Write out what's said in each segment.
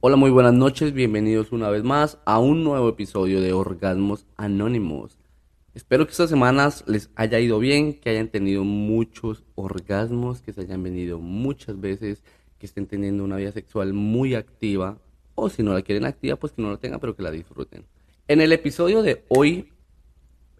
Hola, muy buenas noches, bienvenidos una vez más a un nuevo episodio de Orgasmos Anónimos. Espero que estas semanas les haya ido bien, que hayan tenido muchos orgasmos, que se hayan venido muchas veces, que estén teniendo una vida sexual muy activa, o si no la quieren activa, pues que no la tengan, pero que la disfruten. En el episodio de hoy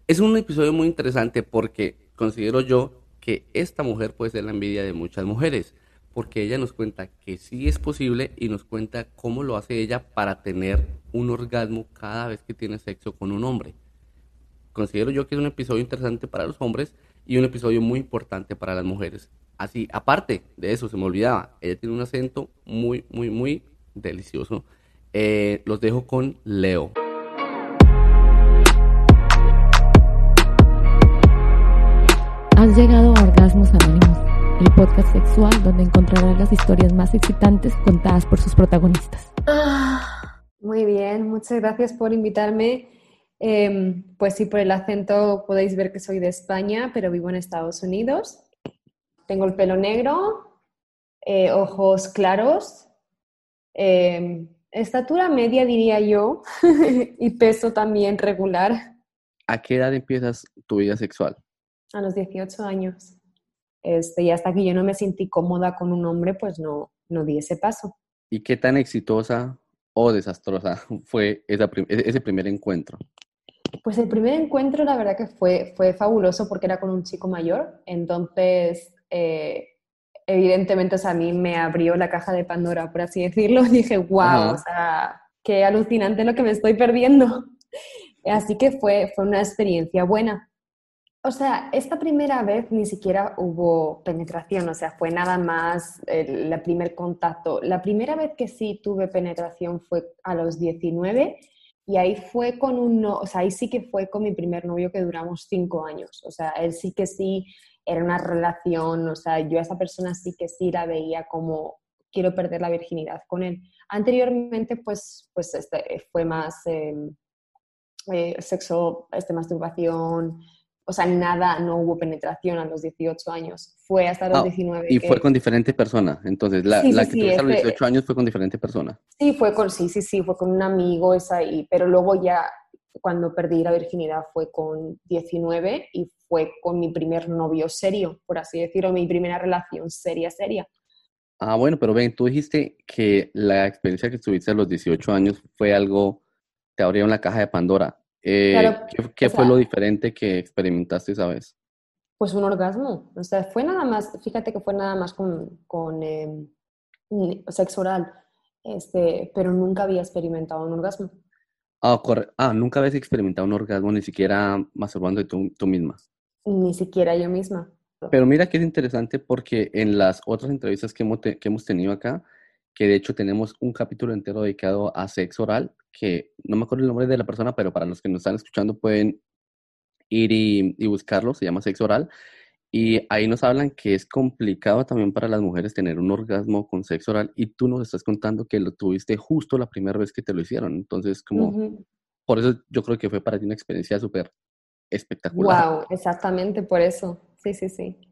es un episodio muy interesante porque considero yo que esta mujer puede ser la envidia de muchas mujeres porque ella nos cuenta que sí es posible y nos cuenta cómo lo hace ella para tener un orgasmo cada vez que tiene sexo con un hombre. Considero yo que es un episodio interesante para los hombres y un episodio muy importante para las mujeres. Así, aparte de eso, se me olvidaba, ella tiene un acento muy, muy, muy delicioso. Eh, los dejo con Leo. Has llegado a Orgasmos Anónimos el podcast sexual donde encontrarás las historias más excitantes contadas por sus protagonistas. Ah, muy bien, muchas gracias por invitarme. Em, pues sí, por el acento podéis ver que soy de España, pero vivo en Estados Unidos. Tengo el pelo negro, eh, ojos claros, em, estatura media diría yo, y peso también regular. ¿A qué edad empiezas tu vida sexual? A los 18 años. Este, y hasta que yo no me sentí cómoda con un hombre, pues no, no di ese paso. ¿Y qué tan exitosa o desastrosa fue e-, ese primer encuentro? Pues el primer encuentro la verdad que fue, fue fabuloso porque era con un chico mayor, entonces eh, evidentemente a mí me abrió la caja de Pandora, por así decirlo, dije, wow, o sea, qué alucinante lo que me estoy perdiendo. Así que fue, fue una experiencia buena. O sea, esta primera vez ni siquiera hubo penetración, o sea, fue nada más el, primer contacto. La primera vez que sí tuve penetración fue a los 19 y ahí fue con un, o sea, ahí sí que fue con mi primer novio que duramos cinco años. O sea, él sí que sí era una relación, o sea, yo a esa persona sí que sí la veía como quiero perder la virginidad con él. Anteriormente, pues, pues este, fue más em, eh, sexo, este, masturbación, o sea, nada, no hubo penetración a los 18 años. Fue hasta los 19. Ah, y fue con diferente persona. Entonces, la, la que sí, a los 18 años fue con diferente persona. Sí, fue con, sí, sí, sí, fue con un amigo, esa, y, pero luego ya cuando perdí la virginidad fue con 19 y fue con mi primer novio serio, por así decirlo, mi primera relación seria, seria. Ah, bueno, pero ven, tú dijiste que la experiencia que tuviste a los 18 años fue algo, te abrió la caja de Pandora. Eh, ¿Qué, fue lo diferente que experimentaste esa vez? Pues un orgasmo. O sea, fue nada más, fíjate que fue nada más con, con em, sexo oral, este, pero nunca había experimentado un orgasmo. Ah, ah, nunca habías experimentado un orgasmo ni siquiera masturbando tú, tú misma. Ni siquiera yo misma. Pero mira que es interesante porque en las otras entrevistas que hemos, que hemos tenido acá, que de hecho tenemos un capítulo entero dedicado a sexo oral, que no me acuerdo el nombre de la persona, pero para los que nos están escuchando pueden ir y, buscarlo, se llama sexo oral. Y ahí nos hablan que es complicado también para las mujeres tener un orgasmo con sexo oral y tú nos estás contando que lo tuviste justo la primera vez que te lo hicieron. Entonces, como, por eso yo creo que fue para ti una experiencia súper espectacular. Wow, exactamente por eso. Sí, sí, sí.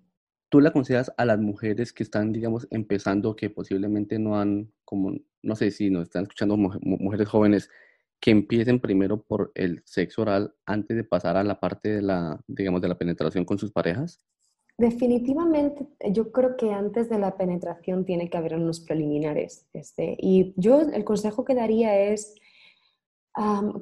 ¿Tú la consideras a las mujeres que están, digamos, empezando, que posiblemente no han, como, no sé si nos están escuchando mujeres jóvenes, que empiecen primero por el sexo oral antes de pasar a la parte de la, digamos, de la penetración con sus parejas? Definitivamente, yo creo que antes de la penetración tiene que haber unos preliminares. Este, y yo el consejo que daría es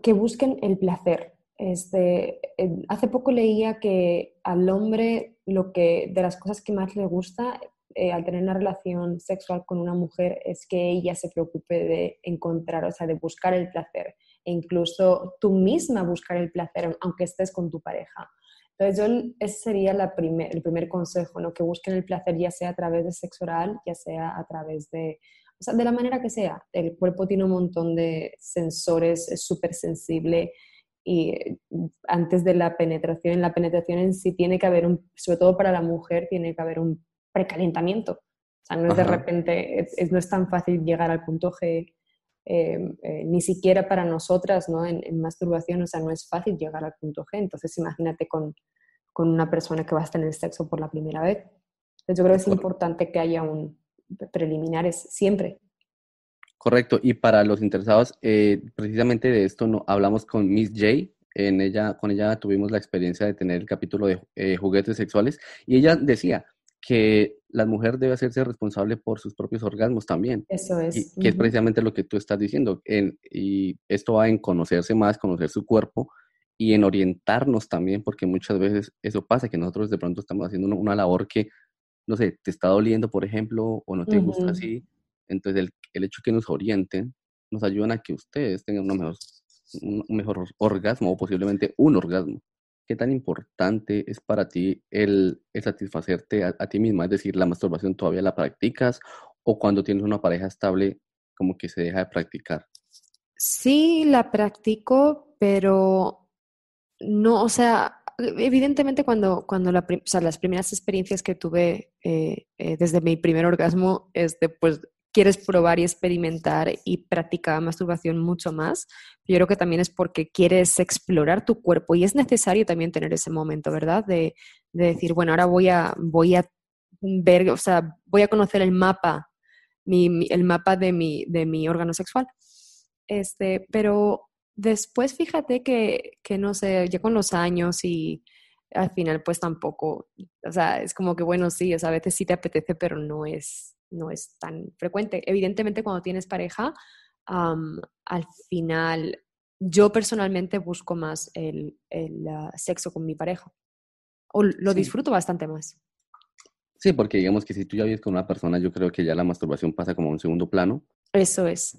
que busquen el placer. Este, hace poco leía que al hombre lo que de las cosas que más le gusta eh, al tener una relación sexual con una mujer es que ella se preocupe de encontrar, o sea, de buscar el placer e incluso tú misma buscar el placer aunque estés con tu pareja. Entonces, yo, ese sería el primer consejo, ¿no? que busquen el placer ya sea a través de sexo oral, ya sea a través de, o sea, de la manera que sea. El cuerpo tiene un montón de sensores, es súper sensible y antes de la penetración, en la penetración en sí tiene que haber, un, sobre todo para la mujer, tiene que haber un precalentamiento. O sea, no es de repente, es, no es tan fácil llegar al punto G, eh, eh, ni siquiera para nosotras, ¿no? En, masturbación, o sea, no es fácil llegar al punto G. Entonces, imagínate con, con una persona que va a tener sexo por la primera vez. Entonces, yo creo que es importante que haya un preliminares siempre. Correcto, y para los interesados, eh, precisamente de esto no, hablamos con Miss J, en ella, con ella tuvimos la experiencia de tener el capítulo de eh, juguetes sexuales, y ella decía que la mujer debe hacerse responsable por sus propios orgasmos también. Eso es. Y, que es precisamente lo que tú estás diciendo, en, y esto va en conocerse más, conocer su cuerpo, y en orientarnos también, porque muchas veces eso pasa, que nosotros de pronto estamos haciendo una, una labor que, no sé, te está doliendo, por ejemplo, o no te gusta así, entonces, el, el hecho que nos orienten nos ayuda a que ustedes tengan una mejor, un mejor orgasmo o posiblemente un orgasmo. ¿Qué tan importante es para ti el, satisfacerte a, ti misma? Es decir, ¿la masturbación todavía la practicas o cuando tienes una pareja estable como que se deja de practicar? Sí, la practico, pero no, o sea, evidentemente cuando, cuando las primeras experiencias que tuve eh, eh, desde mi primer orgasmo, este, pues quieres probar y experimentar y practicar masturbación mucho más, yo creo que también es porque quieres explorar tu cuerpo y es necesario también tener ese momento, ¿verdad? De, decir, bueno, ahora voy a, voy a ver, o sea, voy a conocer el mapa, el mapa de mi, de mi órgano sexual. Este, pero después fíjate que, que, no sé, ya con los años y al final pues tampoco, o sea, es como que bueno, sí, o sea, a veces sí te apetece, pero no es, no es tan frecuente. Evidentemente, cuando tienes pareja, al final, yo personalmente busco más el, ah, sexo con mi pareja. O lo disfruto bastante más. Sí, porque digamos que si tú ya vives con una persona, yo creo que ya la masturbación pasa como a un segundo plano. Eso es.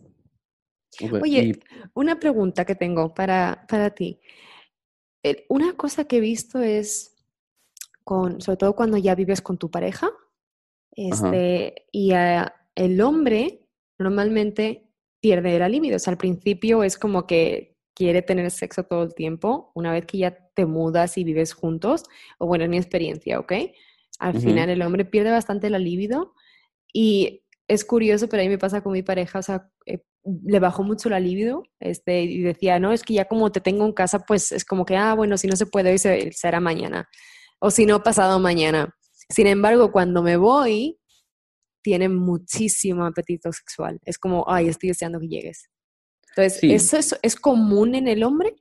Oye, una pregunta que tengo para, para ti. Una cosa que he visto es, con, sobre todo cuando ya vives con tu pareja, este, y el hombre normalmente pierde la libido. O sea, al principio es como que quiere tener sexo todo el tiempo, una vez que ya te mudas y vives juntos, o bueno, es mi experiencia, ¿ok? Al final el hombre pierde bastante la libido y es curioso, pero a mí me pasa con mi pareja, o sea, eh, le bajó mucho la libido este, y decía, no, es que ya como te tengo en casa, pues es como que, ah, bueno, si no se puede hoy, será mañana, o si no, pasado mañana. Sin embargo, cuando me voy, tiene muchísimo apetito sexual. Es como, ay, estoy deseando que llegues. Entonces, ¿eso es, común en el hombre?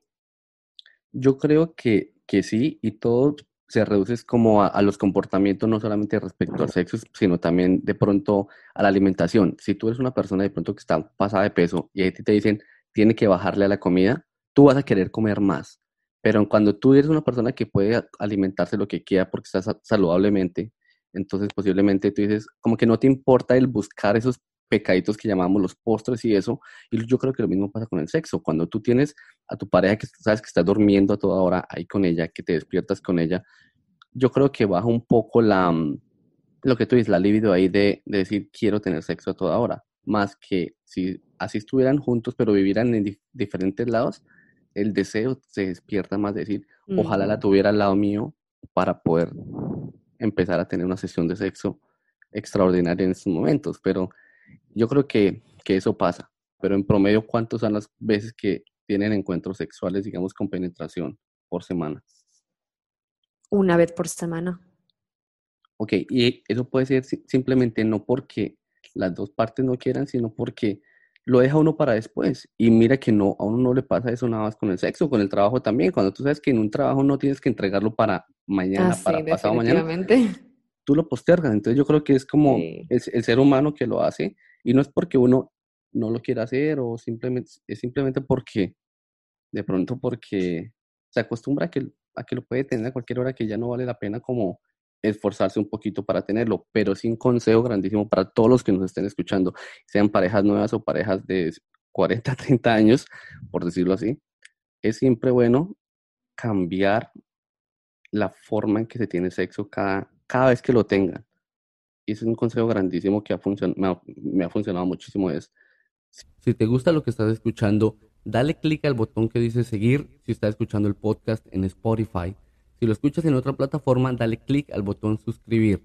Yo creo que, que sí, y todo se reduce como a, los comportamientos, no solamente respecto al sexo, sino también de pronto a la alimentación. Si tú eres una persona de pronto que está pasada de peso y a ti te dicen, tiene que bajarle a la comida, tú vas a querer comer más. Pero cuando tú eres una persona que puede alimentarse lo que quiera porque está saludablemente, entonces posiblemente tú dices, como que no te importa el buscar esos pecaditos que llamamos los postres y eso. Y yo creo que lo mismo pasa con el sexo. Cuando tú tienes a tu pareja que sabes que está durmiendo a toda hora ahí con ella, que te despiertas con ella, yo creo que baja un poco la, mm, lo que tú dices, la libido ahí de, de decir quiero tener sexo a toda hora. Más que si así estuvieran juntos pero vivieran en diferentes lados, el deseo se despierta más de decir, ojalá la tuviera al lado mío para poder empezar a tener una sesión de sexo extraordinaria en estos momentos. Pero yo creo que, que eso pasa. Pero en promedio, ¿cuántas son las veces que tienen encuentros sexuales, digamos, con penetración por semana? Una vez por semana. Ok, y eso puede ser simplemente no porque las dos partes no quieran, sino porque lo deja uno para después. Y mira que no, a uno no le pasa eso nada más con el sexo, con el trabajo también. Cuando tú sabes que en un trabajo no tienes que entregarlo para mañana, ah, para pasado mañana, tú lo postergas. Entonces yo creo que es como el, ser humano que lo hace y no es porque uno no lo quiera hacer o simplemente, es simplemente porque, de pronto porque se acostumbra a que, a que lo puede tener a cualquier hora que ya no vale la pena como esforzarse un poquito para tenerlo, pero sin consejo grandísimo para todos los que nos estén escuchando, sean parejas nuevas o parejas de 40, 30 años, por decirlo así, es siempre bueno cambiar la forma en que se tiene sexo cada, cada vez que lo tengan. Y ese es un consejo grandísimo que ha me, me ha funcionado muchísimo. Es, si te gusta lo que estás escuchando, dale clic al botón que dice seguir si estás escuchando el podcast en Spotify si lo escuchas en otra plataforma, dale clic al botón suscribir.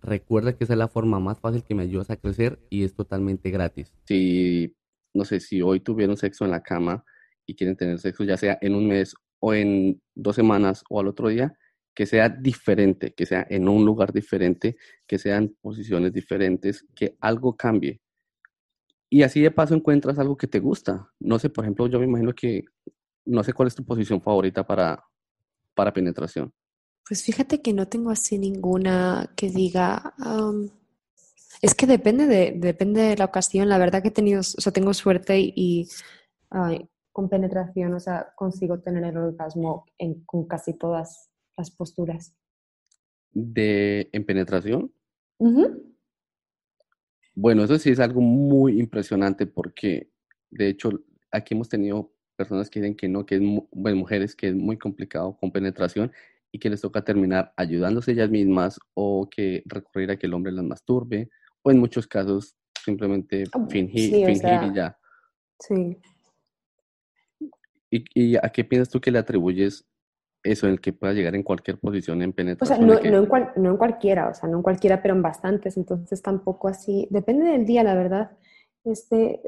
Recuerda que esa es la forma más fácil que me ayudas a crecer y es totalmente gratis. Si, no sé, si hoy tuvieron sexo en la cama y quieren tener sexo ya sea en un mes o en dos semanas o al otro día, que sea diferente, que sea en un lugar diferente, que sean posiciones diferentes, que algo cambie. y así de paso encuentras algo que te gusta. No sé, por ejemplo, yo me imagino que, no sé cuál es tu posición favorita para, para penetración. Pues fíjate que no tengo así ninguna que diga, es que depende de, depende de la ocasión. La verdad que he tenido, o sea, tengo suerte y, con penetración, o sea, consigo tener el orgasmo en, con casi todas las posturas. ¿De en penetración? Bueno, eso sí es algo muy impresionante porque, de hecho, aquí hemos tenido personas que dicen que no, que es, bueno, mujeres que es muy complicado con penetración y que les toca terminar ayudándose ellas mismas o que recurrir a que el hombre las masturbe o en muchos casos simplemente ah, fingir, fingir y ya. Sí. ¿Y, ¿Y, a qué piensas tú que le atribuyes eso, el que pueda llegar en cualquier posición en penetración? O sea, no, no, en no, en cualquiera, o sea, no en cualquiera, pero en bastantes, entonces tampoco así, depende del día, la verdad. Este,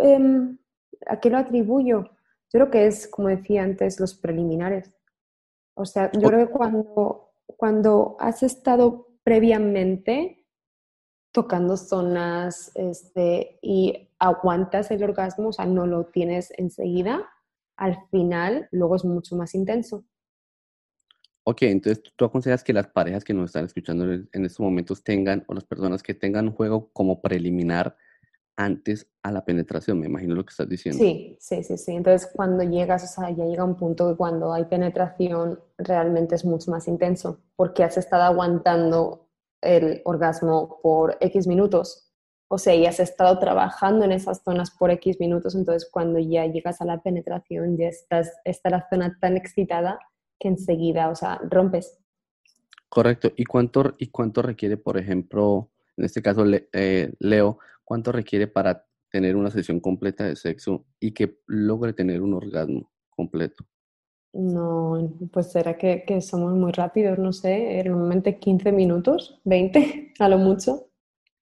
em, ¿A qué lo atribuyo? Creo que es, como decía antes, los preliminares. O sea, yo creo que cuando, cuando has estado previamente tocando zonas este, y aguantas el orgasmo, o sea, no lo tienes enseguida, al final luego es mucho más intenso. Ok, entonces tú aconsejas que las parejas que nos están escuchando en estos momentos tengan, o las personas que tengan un juego como preliminar antes a la penetración, me imagino lo que estás diciendo. Sí, sí, sí, sí. Entonces cuando llegas, o sea, ya llega un punto que cuando hay penetración realmente es mucho más intenso, porque has estado aguantando el orgasmo por X minutos. O sea, y has estado trabajando en esas zonas por X minutos, entonces cuando ya llegas a la penetración ya estás, está la zona tan excitada que enseguida, o sea, rompes. Correcto. ¿Y cuánto, y cuánto requiere, por ejemplo, en este caso, eh, Leo, cuánto requiere para tener una sesión completa de sexo y que logre tener un orgasmo completo? No, pues será que, que somos muy rápidos, no sé, normalmente 15 minutos, 20 a lo mucho.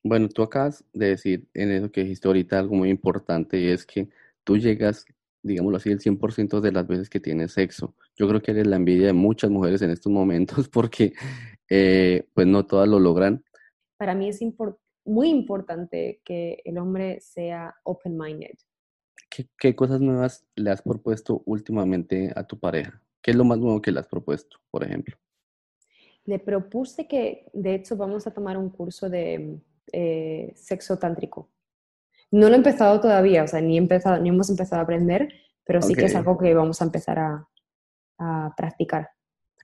Bueno, tú acabas de decir en eso que dijiste ahorita algo muy importante y es que tú llegas digámoslo así, el 100% de las veces que tienes sexo. Yo creo que eres la envidia de muchas mujeres en estos momentos porque eh, pues no todas lo logran. Para mí es muy importante que el hombre sea open-minded. ¿Qué, ¿Qué, cosas nuevas le has propuesto últimamente a tu pareja? ¿Qué es lo más nuevo que le has propuesto, por ejemplo? Le propuse que, de hecho, vamos a tomar un curso de eh, sexo tántrico. No lo he empezado todavía, o sea, ni, empezado, ni hemos empezado a aprender, pero sí que es algo que vamos a empezar a, practicar.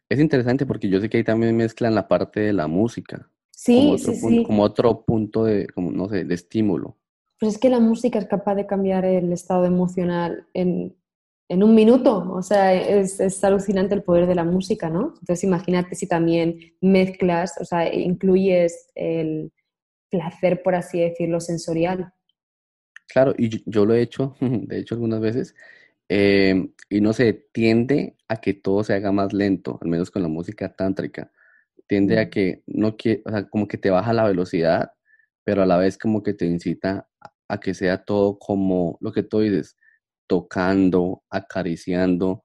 Es interesante porque yo sé que ahí también mezclan la parte de la música. Sí, sí, sí. Como otro punto de, como, no sé, de estímulo. Pues es que la música es capaz de cambiar el estado emocional en, en un minuto. O sea, es, es, alucinante el poder de la música, ¿no? Entonces imagínate si también mezclas, o sea, incluyes el placer, por así decirlo, sensorial. Claro, y yo, lo he hecho, de hecho, algunas veces, em, y no sé, tiende a que todo se haga más lento, al menos con la música tántrica. Tiende a que no quiere, o sea, como que te baja la velocidad, pero a la vez como que te incita a que sea todo como lo que tú dices, tocando, acariciando.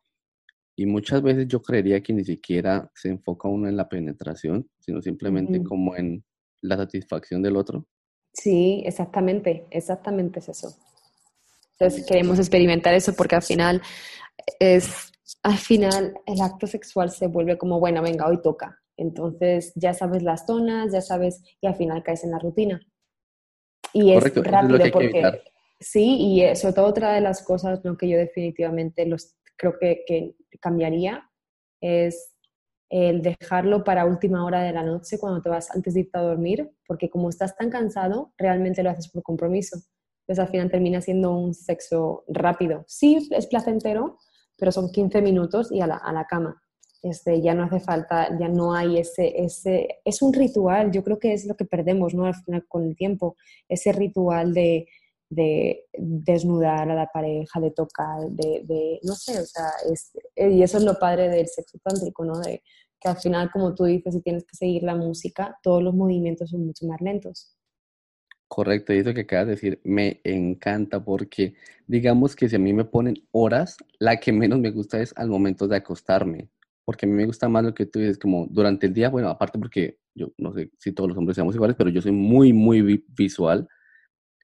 Y muchas veces yo creería que ni siquiera se enfoca uno en la penetración, sino simplemente como en la satisfacción del otro. Sí, exactamente, exactamente es eso. Entonces queremos experimentar eso porque al final es, al final el acto sexual se vuelve como, bueno, venga, hoy toca. Entonces ya sabes las zonas, ya sabes, y al final caes en la rutina. Y es rápido porque, sí, y sobre todo otra de las cosas ¿no? que yo definitivamente los, creo que, que cambiaría es el dejarlo para última hora de la noche cuando te vas antes de irte a dormir, porque como estás tan cansado, realmente lo haces por compromiso. Entonces al final termina siendo un sexo rápido. Sí, es placentero, pero son 15 minutos y a la, a la cama. Este, ya no hace falta, ya no hay ese, ese, es un ritual, yo creo que es lo que perdemos, ¿no? Al final con el tiempo, ese ritual de, de desnudar a la pareja, de tocar, de, de no sé, o sea, es, y eso es lo padre del sexo tántrico, ¿no? De, que al final, como tú dices, si tienes que seguir la música, todos los movimientos son mucho más lentos. Correcto, y eso que acabas de decir me encanta porque digamos que si a mí me ponen horas, la que menos me gusta es al momento de acostarme, porque a mí me gusta más lo que tú dices, como durante el día, bueno, aparte porque yo no sé si todos los hombres seamos iguales, pero yo soy muy, muy visual,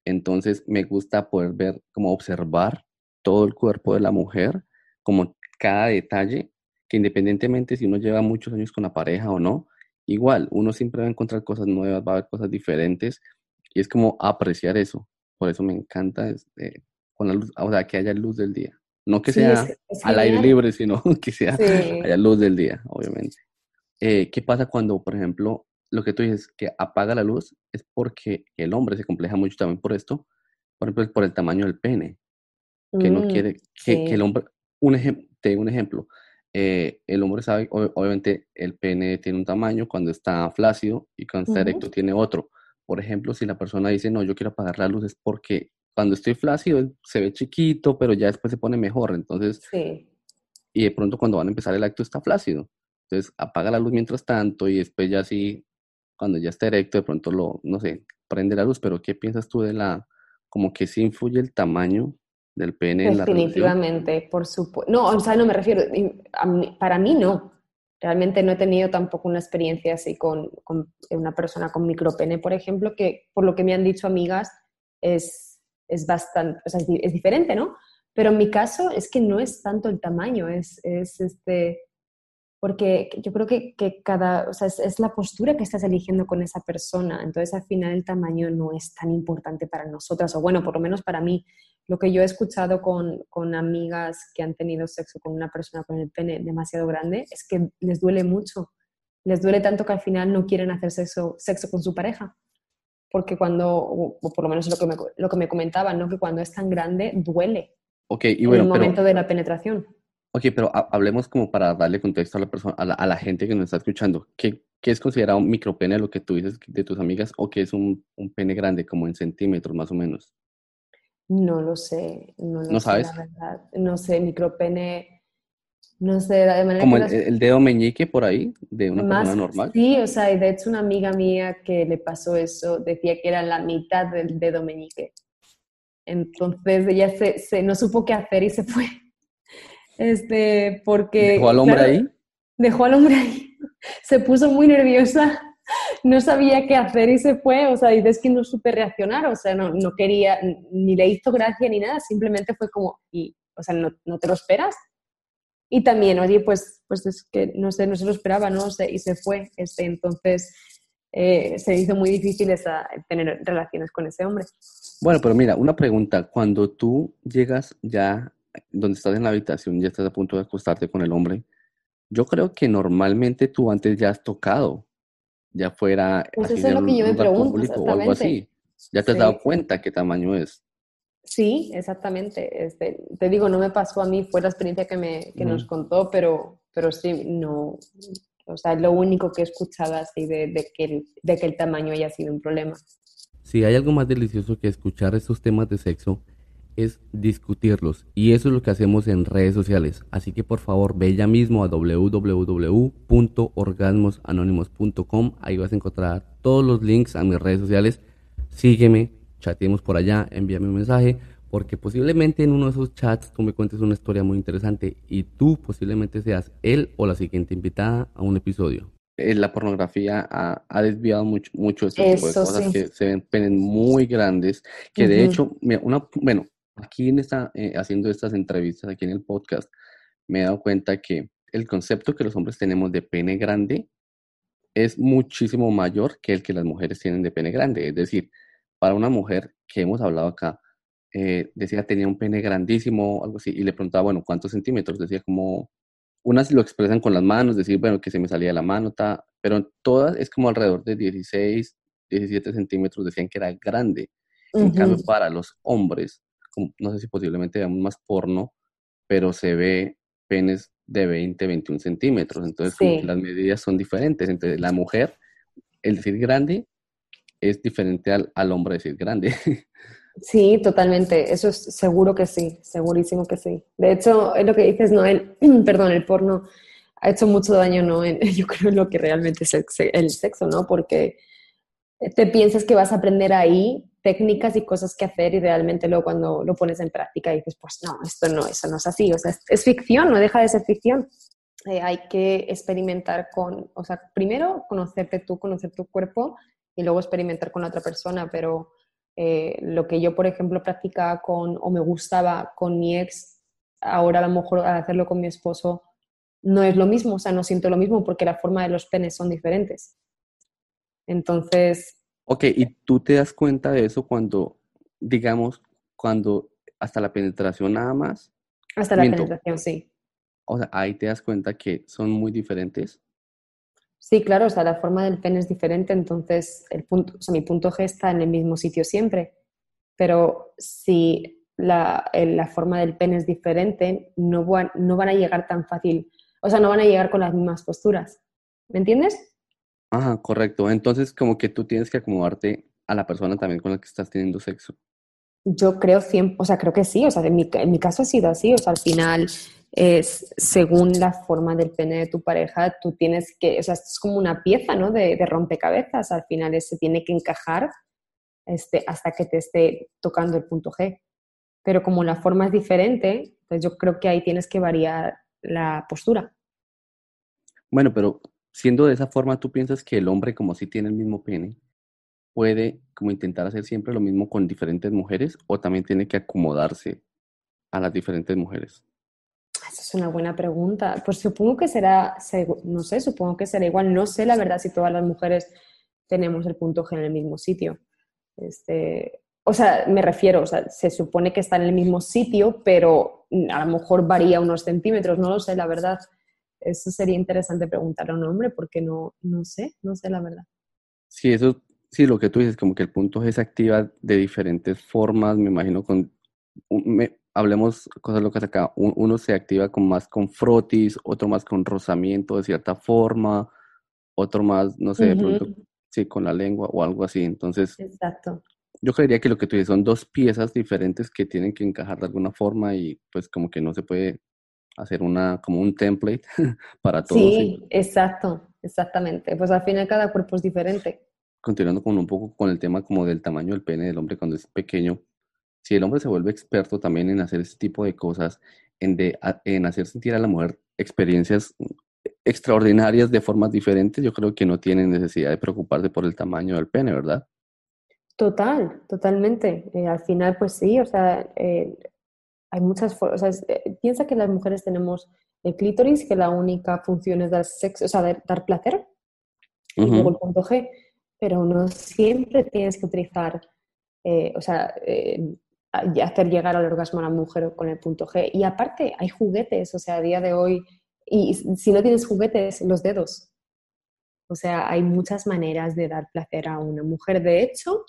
Entonces me gusta poder ver, como observar todo el cuerpo de la mujer, como cada detalle, que independientemente si uno lleva muchos años con la pareja o no, igual, uno siempre va a encontrar cosas nuevas, va a ver cosas diferentes y es como apreciar eso. Por eso me encanta este, con la luz, o sea, que haya luz del día. No que sea al aire libre, sino que sea haya luz del día, obviamente. Eh, ¿Qué pasa cuando, por ejemplo, lo que tú dices, que apaga la luz, es porque el hombre se compleja mucho también por esto, por ejemplo, por el tamaño del pene, que no mm, quiere que, que, el hombre, un ejemplo, te un ejemplo, eh, el hombre sabe, obviamente, el pene tiene un tamaño cuando está flácido y cuando está erecto tiene otro. Por ejemplo, si la persona dice, no, yo quiero apagar la luz, es porque cuando estoy flácido se ve chiquito, pero ya después se pone mejor. Entonces, y de pronto cuando van a empezar el acto está flácido. Entonces, apaga la luz mientras tanto y después ya sí, cuando ya está erecto, de pronto lo, no sé, prende la luz. Pero, ¿qué piensas tú de la, como que sí influye el tamaño del pene en la Definitivamente, por supuesto. No, o sea, no me refiero, para mí no. Realmente no he tenido tampoco una experiencia así con, con, una persona con micropene, por ejemplo, que por lo que me han dicho amigas es, es bastante, o sea, es, diferente, ¿no? Pero en mi caso es que no es tanto el tamaño, es, es este, porque yo creo que, que cada, o sea, es, la postura que estás eligiendo con esa persona, entonces al final el tamaño no es tan importante para nosotras, o bueno, por lo menos para mí. Lo que yo he escuchado con, con amigas que han tenido sexo con una persona con el pene demasiado grande es que les duele mucho, les duele tanto que al final no quieren hacer sexo, sexo con su pareja, porque cuando, o por lo menos lo que me, lo que me comentaban, ¿no? que cuando es tan grande duele okay, y bueno, en el momento de la penetración. Ok, pero hablemos como para darle contexto a la persona, a la, gente que nos está escuchando. ¿Qué, ¿Qué, es considerado un micropene, lo que tú dices de tus amigas, o qué es un, un pene grande, como en centímetros más o menos? No lo sé, no, lo ¿No sabes? la verdad. No sé, micropene, no sé, de manera Como el, dedo meñique por ahí, de una persona normal. Sí, o sea, y de hecho una amiga mía que le pasó eso decía que era la mitad del dedo meñique. Entonces ella se, se no supo qué hacer y se fue. Este, porque... ¿Dejó al hombre ahí? Dejó al hombre ahí. Se puso muy nerviosa, no sabía qué hacer y se fue. O sea, dices que no supe reaccionar, o sea, no, no quería, ni le hizo gracia ni nada, simplemente fue como, y, o sea, no, no te lo esperas. Y también, oye, pues, pues es que no sé, no se lo esperaba, ¿no? y se fue. Este, entonces, eh, se hizo muy difícil esa, tener relaciones con ese hombre. Bueno, pero mira, una pregunta. Cuando tú llegas ya donde estás en la habitación ya estás a punto de acostarte con el hombre, yo creo que normalmente tú antes ya has tocado, ya fuera pues eso es lo que yo me pregunto, o algo así. Ya te has dado cuenta qué tamaño es. Sí, exactamente. Este, te digo, no me pasó a mí, fue la experiencia que, me, que nos contó, pero, pero sí, no. O sea, lo único que he escuchado así de, de, que el, de que el tamaño haya sido un problema. Si hay algo más delicioso que escuchar estos temas de sexo, es discutirlos y eso es lo que hacemos en redes sociales. Así que por favor ve ya mismo a www.orgasmosanónimos.com. Ahí vas a encontrar todos los links a mis redes sociales. Sígueme, chateemos por allá, envíame un mensaje porque posiblemente en uno de esos chats tú me cuentes una historia muy interesante y tú posiblemente seas él o la siguiente invitada a un episodio. Eh, la pornografía ha, desviado mucho, mucho este tipo de cosas que se ven muy grandes, que de hecho, una, bueno, aquí en esta, eh, haciendo estas entrevistas, aquí en el podcast, me he dado cuenta que el concepto que los hombres tenemos de pene grande es muchísimo mayor que el que las mujeres tienen de pene grande. Es decir, para una mujer que hemos hablado acá, eh, decía tenía un pene grandísimo, algo así, y le preguntaba, bueno, ¿cuántos centímetros? Decía como, unas lo expresan con las manos, decir, bueno, que se me salía la mano, ta, pero todas es como alrededor de 16, 17 centímetros, decían que era grande. En cambio, para los hombres, no sé si posiblemente veamos más porno, pero se ve penes de 20, 21 centímetros. Entonces, las medidas son diferentes. Entonces, la mujer, el decir grande, es diferente al, al hombre decir grande. Sí, totalmente. Eso es seguro que sí, segurísimo que sí. De hecho, es lo que dices, no, el, perdón, el porno ha hecho mucho daño, ¿no? En, yo creo en lo que realmente es el sexo, ¿no? Porque te piensas que vas a aprender ahí técnicas y cosas que hacer y realmente luego cuando lo pones en práctica dices, pues no, esto no, eso no es así, o sea, es, ficción, no deja de ser ficción. Eh, hay que experimentar con, o sea, primero conocerte tú, conocer tu cuerpo y luego experimentar con otra persona, pero Eh, lo que yo, por ejemplo, practicaba con o me gustaba con mi ex, ahora a lo mejor al hacerlo con mi esposo no es lo mismo, o sea, no siento lo mismo porque la forma de los penes son diferentes. Entonces... Ok, ¿y tú te das cuenta de eso cuando, digamos, cuando hasta la penetración nada más? Hasta la penetración, sí. O sea, ahí te das cuenta que son muy diferentes. Sí, claro, o sea, la forma del pene es diferente, entonces el punto, o sea, mi punto G está en el mismo sitio siempre. Pero si la, la forma del pene es diferente, no van, no van a llegar tan fácil, o sea, no van a llegar con las mismas posturas. ¿Me entiendes? Ajá, correcto. Entonces, como que tú tienes que acomodarte a la persona también con la que estás teniendo sexo. Yo creo siempre, o sea, creo que sí, o sea, en mi, en mi caso ha sido así, o sea, al final es según la forma del pene de tu pareja, tú tienes que, o sea, es como una pieza, ¿no? De, rompecabezas, al final se tiene que encajar este, hasta que te esté tocando el punto G. Pero como la forma es diferente, pues yo creo que ahí tienes que variar la postura. Bueno, pero siendo de esa forma, ¿tú piensas que el hombre, como si tiene el mismo pene, puede como intentar hacer siempre lo mismo con diferentes mujeres o también tiene que acomodarse a las diferentes mujeres? Esa es una buena pregunta. Pues supongo que será, no sé, supongo que será igual. No sé la verdad si todas las mujeres tenemos el punto G en el mismo sitio. Este, o sea, me refiero, o sea, se supone que está en el mismo sitio, pero a lo mejor varía unos centímetros, no lo sé, la verdad. Eso sería interesante preguntar a un hombre porque no, no sé, no sé la verdad. Sí, eso, sí, lo que tú dices, como que el punto G se activa de diferentes formas, me imagino con, hablemos cosas locas acá, uno se activa con más con frotis, otro más con rozamiento de cierta forma, otro más, no sé, de pronto, sí, con la lengua o algo así. Entonces, Exacto. yo creería que lo que tú dices son dos piezas diferentes que tienen que encajar de alguna forma y pues como que no se puede hacer una, como un template para todos. Sí, exacto, exactamente. Pues al final cada cuerpo es diferente. Continuando con un poco con el tema como del tamaño del pene del hombre cuando es pequeño, si el hombre se vuelve experto también en hacer este tipo de cosas, en, de, en hacer sentir a la mujer experiencias extraordinarias de formas diferentes, yo creo que no tiene necesidad de preocuparse por el tamaño del pene, ¿verdad? Total, totalmente. Eh, al final, pues sí, o sea, eh, hay muchas formas. O sea, eh, piensa que las mujeres tenemos el clítoris, que la única función es dar sexo, o sea, dar, placer, y luego el punto G, pero no siempre tienes que utilizar, o sea, hacer llegar al orgasmo a la mujer con el punto G. Y aparte, hay juguetes, o sea, a día de hoy, y si no tienes juguetes, los dedos. O sea, hay muchas maneras de dar placer a una mujer. De hecho,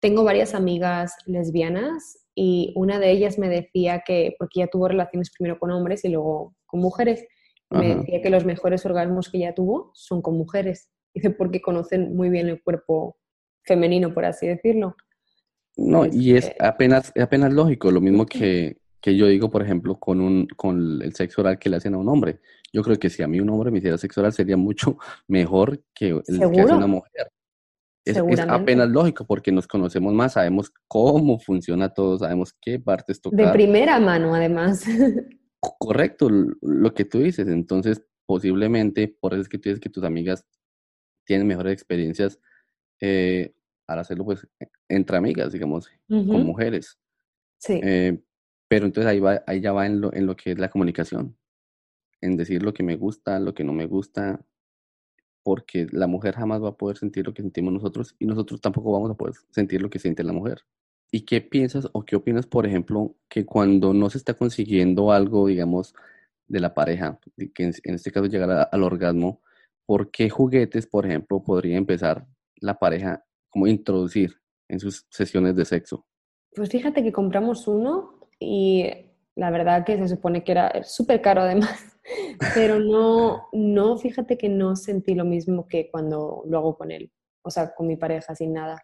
tengo varias amigas lesbianas y una de ellas me decía que, porque ella tuvo relaciones primero con hombres y luego con mujeres, me decía que los mejores orgasmos que ella tuvo son con mujeres. Dice, porque conocen muy bien el cuerpo femenino, por así decirlo. No, y es este apenas, apenas lógico, lo mismo que, yo digo, por ejemplo, con, un, con el sexo oral que le hacen a un hombre. Yo creo que si a mí un hombre me hiciera sexo oral sería mucho mejor que el que hace una mujer. Es, apenas lógico porque nos conocemos más, sabemos cómo funciona todo, sabemos qué partes tocar. De primera mano, además. Correcto, lo que tú dices. Entonces, posiblemente, por eso es que tú dices que tus amigas tienen mejores experiencias eh, al hacerlo pues e, entre amigas, digamos, con mujeres. Sí. Eh, pero entonces ahí, va, ahí ya va en lo, en lo que es la comunicación, en decir lo que me gusta, lo que no me gusta, porque la mujer jamás va a poder sentir lo que sentimos nosotros y nosotros tampoco vamos a poder sentir lo que siente la mujer. ¿Y qué piensas o qué opinas, por ejemplo, que cuando no se está consiguiendo algo, digamos, de la pareja, que en, este caso llegar al orgasmo, ¿por qué juguetes, por ejemplo, podría empezar la pareja como introducir en sus sesiones de sexo? Pues fíjate que compramos uno y la verdad que se supone que era súper caro además, pero no, no, fíjate que no sentí lo mismo que cuando lo hago con él, o sea, con mi pareja sin nada.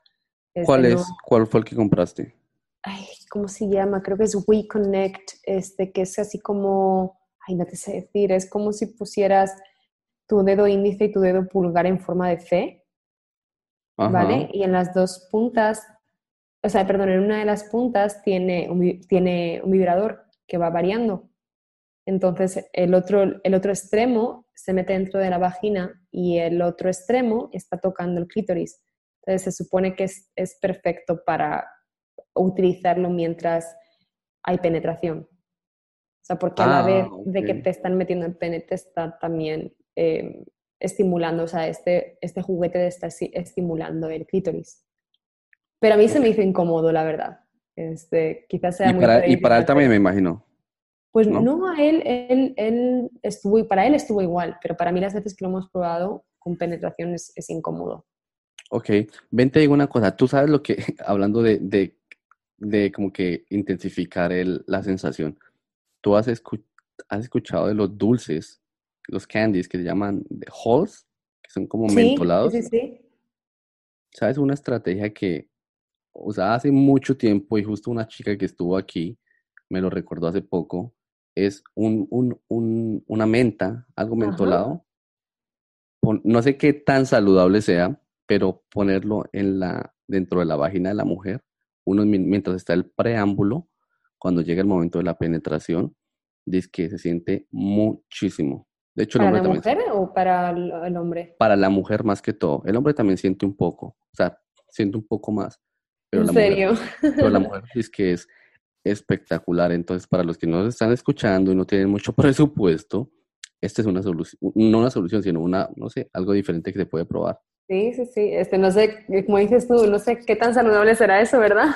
¿Cuál es? ¿Cuál fue el que compraste? Ay, ¿cómo se llama? Creo que es WeConnect, este, que es así como, ay, no te sé decir, es como si pusieras tu dedo índice y tu dedo pulgar en forma de C ¿vale? Y en las dos puntas, o sea, perdón, en una de las puntas tiene un, tiene un vibrador que va variando. Entonces, el otro, el otro extremo se mete dentro de la vagina y el otro extremo está tocando el clítoris. Entonces se supone que es, es perfecto para utilizarlo mientras hay penetración. O sea, porque a la Ah, vez de que te están metiendo el pene, te está también eh, estimulando, o sea, este, este juguete está esti- estimulando el clítoris. Pero a mí se me hizo incómodo, la verdad. Este, quizás sea Y muy para, y para él también, me imagino. Pues ¿no? no, a él, él, él estuvo, para él estuvo igual, pero para mí las veces que lo hemos probado con penetración es, es incómodo. Ok, ven te digo una cosa, tú sabes lo que, hablando de, de, de como que intensificar el, la sensación, tú has, escu- has escuchado de los dulces, los candies que se llaman Halls, que son como Sí, mentolados, sí, sí, sí. ¿sabes? Una estrategia que usaba hace mucho tiempo y justo una chica que estuvo aquí me lo recordó hace poco, es un, un, un- una menta, algo mentolado, no sé qué tan saludable sea, pero ponerlo en la, dentro de la vagina de la mujer, min- mientras está el preámbulo, cuando llega el momento de la penetración, dice que se siente muchísimo. De hecho, el ¿Para hombre la también, mujer o para el, hombre? para la mujer más que todo. El hombre también siente un poco, o sea, siente un poco más, pero ¿En la mujer, serio? pero la mujer dice que es espectacular. Entonces, para los que no están escuchando y no tienen mucho presupuesto, esta es una solución, no una solución, sino una, no sé, algo diferente que se puede probar. Sí, sí, sí. Este, no sé, como dices tú, no sé qué tan saludable será eso, ¿verdad?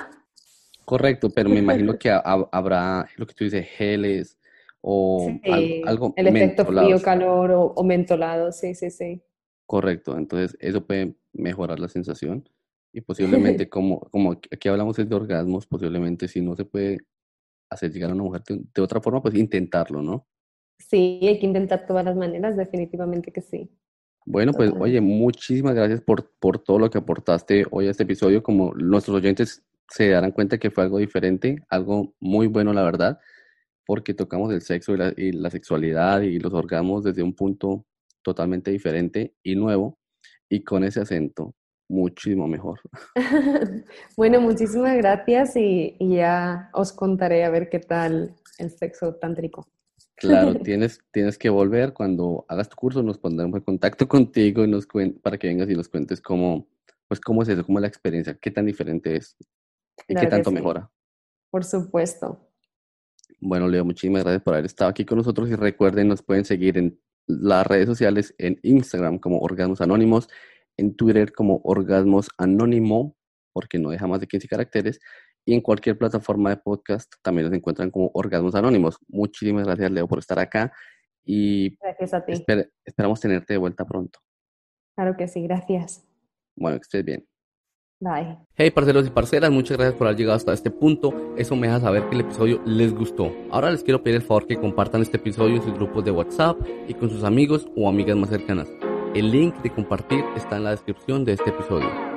Correcto, pero me imagino que ha- ha- habrá lo que tú dices, geles o algo, Sí, algo el efecto frío-calor o, o mentolado, sí, sí, sí. Correcto, entonces eso puede mejorar la sensación y posiblemente como, como aquí hablamos de orgasmos, posiblemente si no se puede hacer llegar a una mujer de, de otra forma, pues intentarlo, ¿no? Sí, hay que intentar todas las maneras, definitivamente que sí. Bueno, pues oye, muchísimas gracias por, por todo lo que aportaste hoy a este episodio. Como nuestros oyentes se darán cuenta que fue algo diferente, algo muy bueno, la verdad, porque tocamos el sexo y la, y la sexualidad y los orgasmos desde un punto totalmente diferente y nuevo, y con ese acento muchísimo mejor. Bueno, muchísimas gracias y, y ya os contaré a ver qué tal el sexo tántrico. Claro, tienes, tienes que volver cuando hagas tu curso, nos pondremos en contacto contigo y nos para que vengas y nos cuentes cómo, pues cómo es eso, cómo es la experiencia, qué tan diferente es y qué Claro que tanto sí. mejora. Por supuesto. Bueno, Leo, muchísimas gracias por haber estado aquí con nosotros y recuerden, nos pueden seguir en las redes sociales, en Instagram como Orgasmos Anónimos, en Twitter como Orgasmos Anónimo, porque no deja más de 15 caracteres, y en cualquier plataforma de podcast también nos encuentran como Orgasmos Anónimos. Muchísimas gracias, Leo, por estar acá y Gracias a ti. esper- esperamos tenerte de vuelta pronto. Claro que sí, gracias. Bueno, que estés bien. Bye. Hey parceros y parceras, muchas gracias por haber llegado hasta este punto. Eso me deja saber que el episodio les gustó. Ahora les quiero pedir el favor que compartan este episodio en sus grupos de WhatsApp y con sus amigos o amigas más cercanas. El link de compartir está en la descripción de este episodio.